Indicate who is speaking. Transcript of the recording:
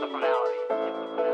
Speaker 1: The. Check